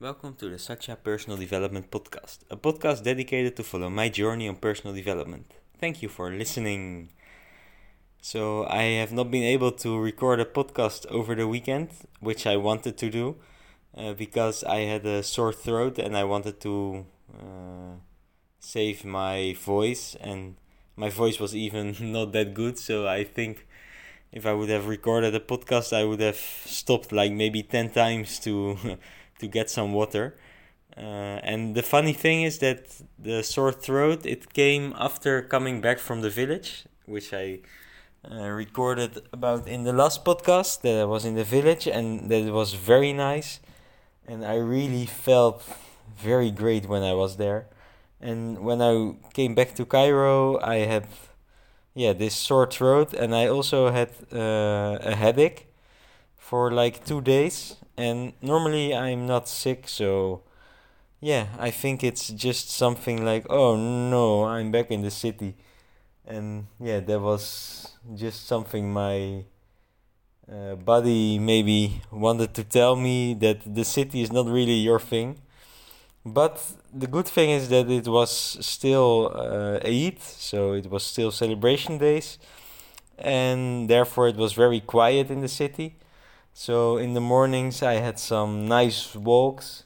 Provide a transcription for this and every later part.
Welcome to the Satya Personal Development Podcast, a podcast dedicated to follow my journey on personal development. Thank you for listening. So, I have not been able to record a podcast over the weekend, which I wanted to do uh, because I had a sore throat and I wanted to uh, save my voice, and my voice was even not that good. So, I think if I would have recorded a podcast, I would have stopped like maybe 10 times to. to get some water. Uh, and the funny thing is that the sore throat it came after coming back from the village, which I uh, recorded about in the last podcast. That I was in the village and that it was very nice, and I really felt very great when I was there. And when I came back to Cairo, I had yeah this sore throat, and I also had uh, a headache for like two days and normally I'm not sick, so yeah, I think it's just something like, oh no, I'm back in the city, and yeah, that was just something my uh, body maybe wanted to tell me that the city is not really your thing. But the good thing is that it was still uh, Eid, so it was still celebration days, and therefore it was very quiet in the city so in the mornings I had some nice walks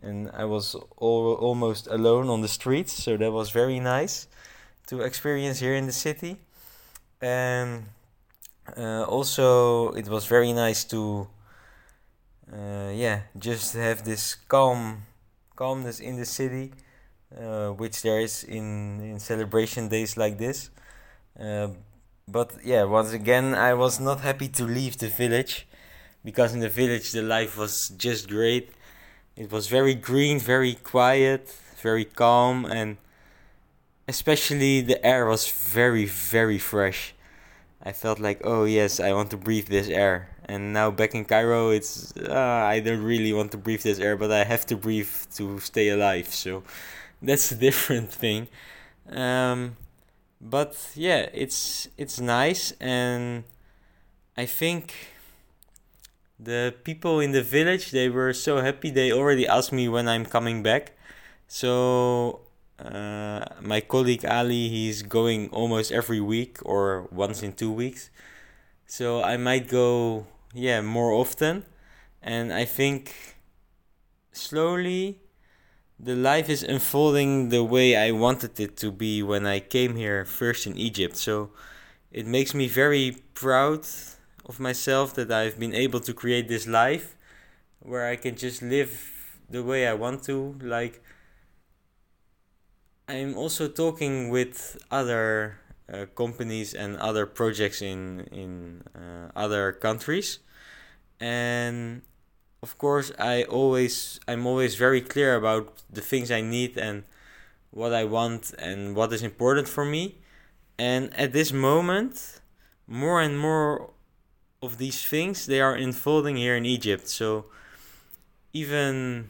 and I was all, almost alone on the streets, so that was very nice to experience here in the city. And uh, also it was very nice to uh, yeah, just have this calm calmness in the city, uh, which there is in in celebration days like this. Uh, but yeah, once again, I was not happy to leave the village because in the village the life was just great. It was very green, very quiet, very calm, and especially the air was very, very fresh. I felt like, oh yes, I want to breathe this air. And now back in Cairo, it's uh, I don't really want to breathe this air, but I have to breathe to stay alive. So that's a different thing. Um, but yeah, it's it's nice, and I think the people in the village they were so happy. They already asked me when i'm coming back. So uh, my colleague ali he's going almost every week or once in two weeks. So i might go yeah more often. And i think slowly the life is unfolding the way i wanted it to be when i came here first in egypt. So it makes me very proud of myself that I've been able to create this life where I can just live the way I want to. Like, I'm also talking with other uh, companies and other projects in in uh, other countries, and of course, I always I'm always very clear about the things I need and what I want and what is important for me. And at this moment, more and more of these things they are unfolding here in Egypt. So even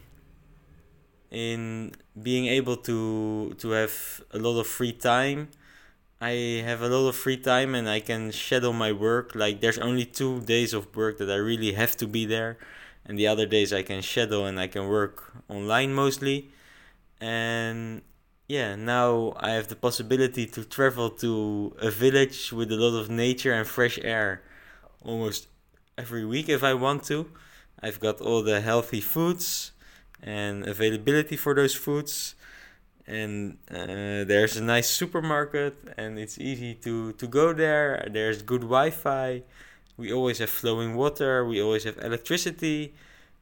in being able to to have a lot of free time, I have a lot of free time and I can shadow my work. Like there's only two days of work that I really have to be there, and the other days I can shadow and I can work online mostly. And yeah, now I have the possibility to travel to a village with a lot of nature and fresh air almost every week if I want to. I've got all the healthy foods and availability for those foods. And uh, there's a nice supermarket, and it's easy to, to go there. There's good Wi Fi. We always have flowing water. We always have electricity.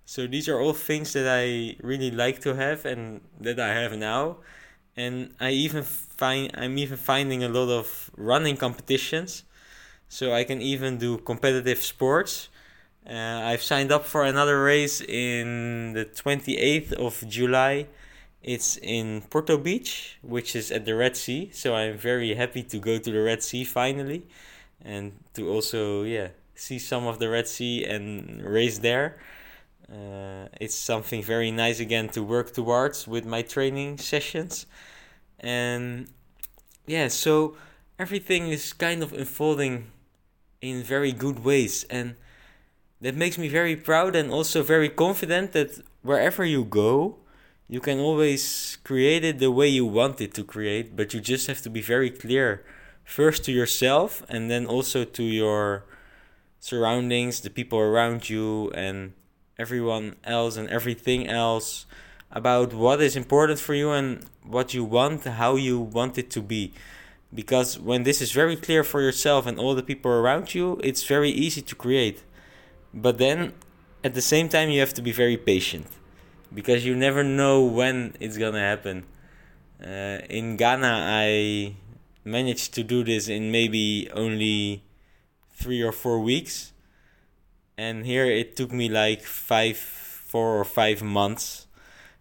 So these are all things that I really like to have and that I have now. And I even find I'm even finding a lot of running competitions so I can even do competitive sports. Uh, I've signed up for another race in the 28th of July. It's in Porto Beach, which is at the Red Sea. So I'm very happy to go to the Red Sea finally and to also, yeah, see some of the Red Sea and race there. Uh, it's something very nice again to work towards with my training sessions. And yeah, so everything is kind of unfolding in very good ways and that makes me very proud and also very confident that wherever you go, you can always create it the way you want it to create, but you just have to be very clear first to yourself and then also to your surroundings, the people around you, and everyone else and everything else about what is important for you and what you want, how you want it to be. Because when this is very clear for yourself and all the people around you, it's very easy to create. But then at the same time, you have to be very patient because you never know when it's gonna happen. Uh, in Ghana, I managed to do this in maybe only three or four weeks, and here it took me like five, four or five months.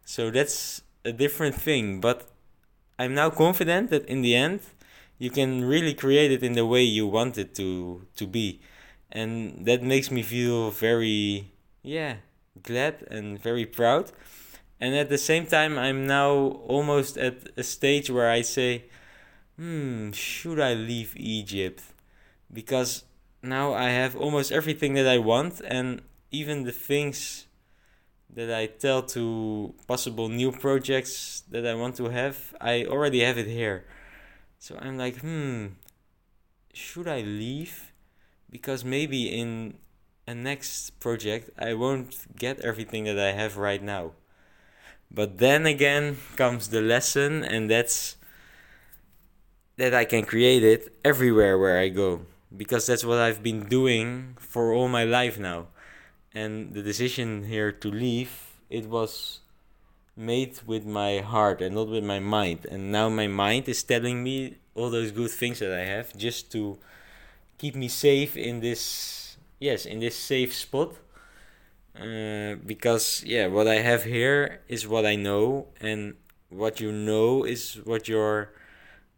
So that's a different thing, but I'm now confident that in the end, you can really create it in the way you want it to to be. And that makes me feel very yeah glad and very proud. And at the same time i'm now almost at a stage where i say hmm should i leave egypt? Because now i have almost everything that i want and even the things that i tell to possible new projects that i want to have i already have it here so i'm like hmm should i leave because maybe in a next project I won't get everything that I have right now. But then again comes the lesson, and that's that I can create it everywhere where I go because that's what I've been doing for all my life now. And the decision here to leave, it was made with my heart and not with my mind. And now my mind is telling me all those good things that I have just to keep me safe in this yes in this safe spot. Uh, because yeah what i have here is what i know and what you know is what your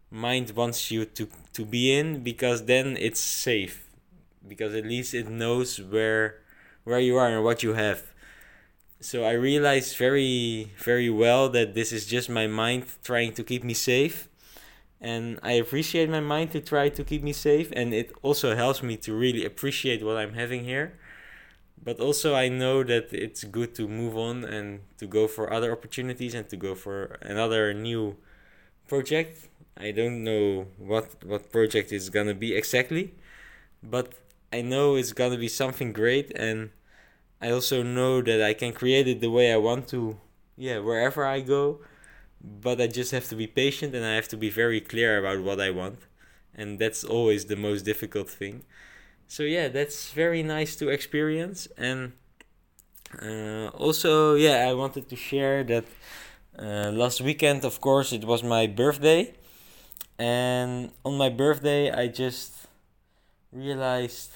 mind wants you to to be in because then it's safe. Because at least it knows where where you are and what you have so i realized very very well that this is just my mind trying to keep me safe. And I appreciate my mind to try to keep me safe. And it also helps me to really appreciate what I'm having here. But also I know that it's good to move on and to go for other opportunities and to go for another new project. I don't know what what project is gonna be exactly but I know it's gonna be something great. And I also know that I can create it the way I want to yeah wherever I go but I just have to be patient and I have to be very clear about what I want. And that's always the most difficult thing. So, yeah, that's very nice to experience. And uh, also, yeah, I wanted to share that uh, last weekend, of course, it was my birthday. And on my birthday, I just realized,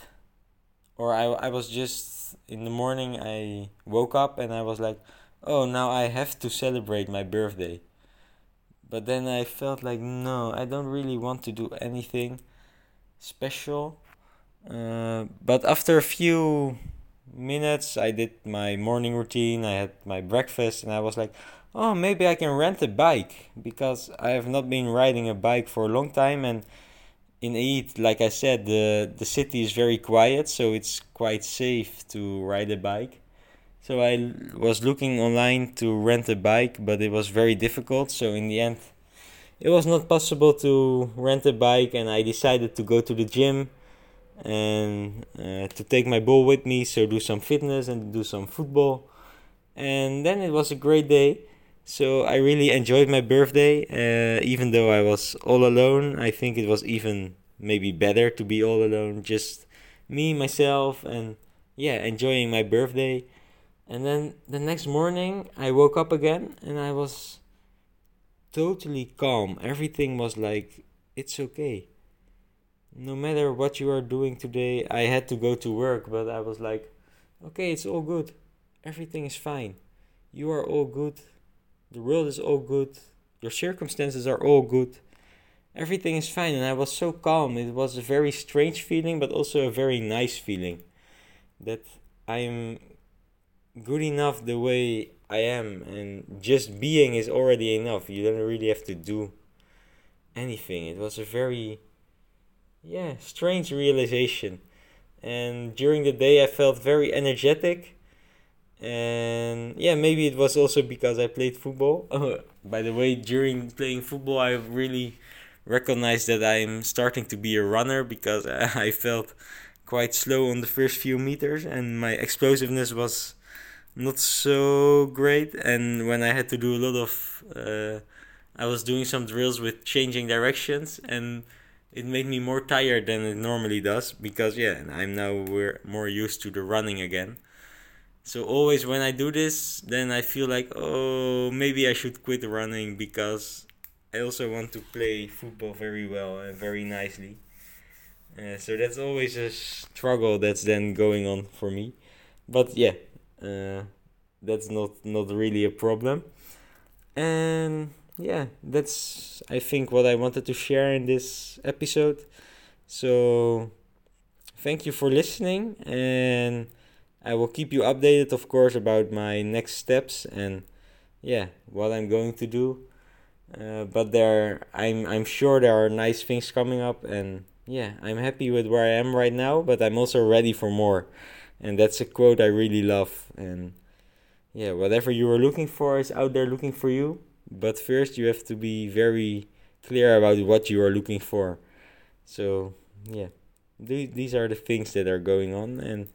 or I, I was just in the morning, I woke up and I was like, oh, now I have to celebrate my birthday but then I felt like no, I don't really want to do anything special. Uh, but after a few minutes, I did my morning routine. I had my breakfast, and I was like, oh, maybe I can rent a bike because I have not been riding a bike for a long time. And in Eid, like I said, the the city is very quiet, so it's quite safe to ride a bike. So I was looking online to rent a bike, but it was very difficult. So in the end, it was not possible to rent a bike, and I decided to go to the gym and uh, to take my ball with me. So do some fitness and do some football, and then it was a great day. So I really enjoyed my birthday, uh, even though I was all alone. I think it was even maybe better to be all alone, just me, myself, and yeah, enjoying my birthday and then the next morning, I woke up again and I was totally calm. Everything was like, it's okay. No matter what you are doing today, I had to go to work, but I was like, okay, it's all good. Everything is fine. You are all good. The world is all good. Your circumstances are all good. Everything is fine. And I was so calm. It was a very strange feeling, but also a very nice feeling that I'm good enough the way I am, and just being is already enough. You don't really have to do anything. It was a very, yeah, strange realization, and during the day I felt very energetic. And yeah, maybe it was also because I played football. By the way, during playing football, I really recognized that I'm starting to be a runner because I felt quite slow on the first few meters and my explosiveness was not so great and when i had to do a lot of uh, i was doing some drills with changing directions and it made me more tired than it normally does because yeah i'm now we're more used to the running again so always when i do this then i feel like oh maybe i should quit running because i also want to play football very well and very nicely. Uh, so that's always a struggle that's then going on for me. But yeah uh, that's not not really a problem. And yeah that's i think what i wanted to share in this episode. So thank you for listening and i will keep you updated of course about my next steps and yeah what i'm going to do uh, but there i'm i'm sure there are nice things coming up and yeah, I'm happy with where I am right now, but I'm also ready for more. And that's a quote I really love. And yeah, whatever you are looking for is out there looking for you. But first, you have to be very clear about what you are looking for. So, yeah, these are the things that are going on. And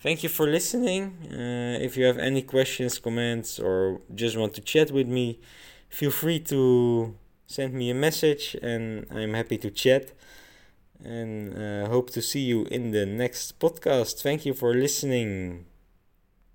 thank you for listening. Uh, if you have any questions, comments, or just want to chat with me, feel free to send me a message and I'm happy to chat and uh, hope to see you in the next podcast. Thank you for listening.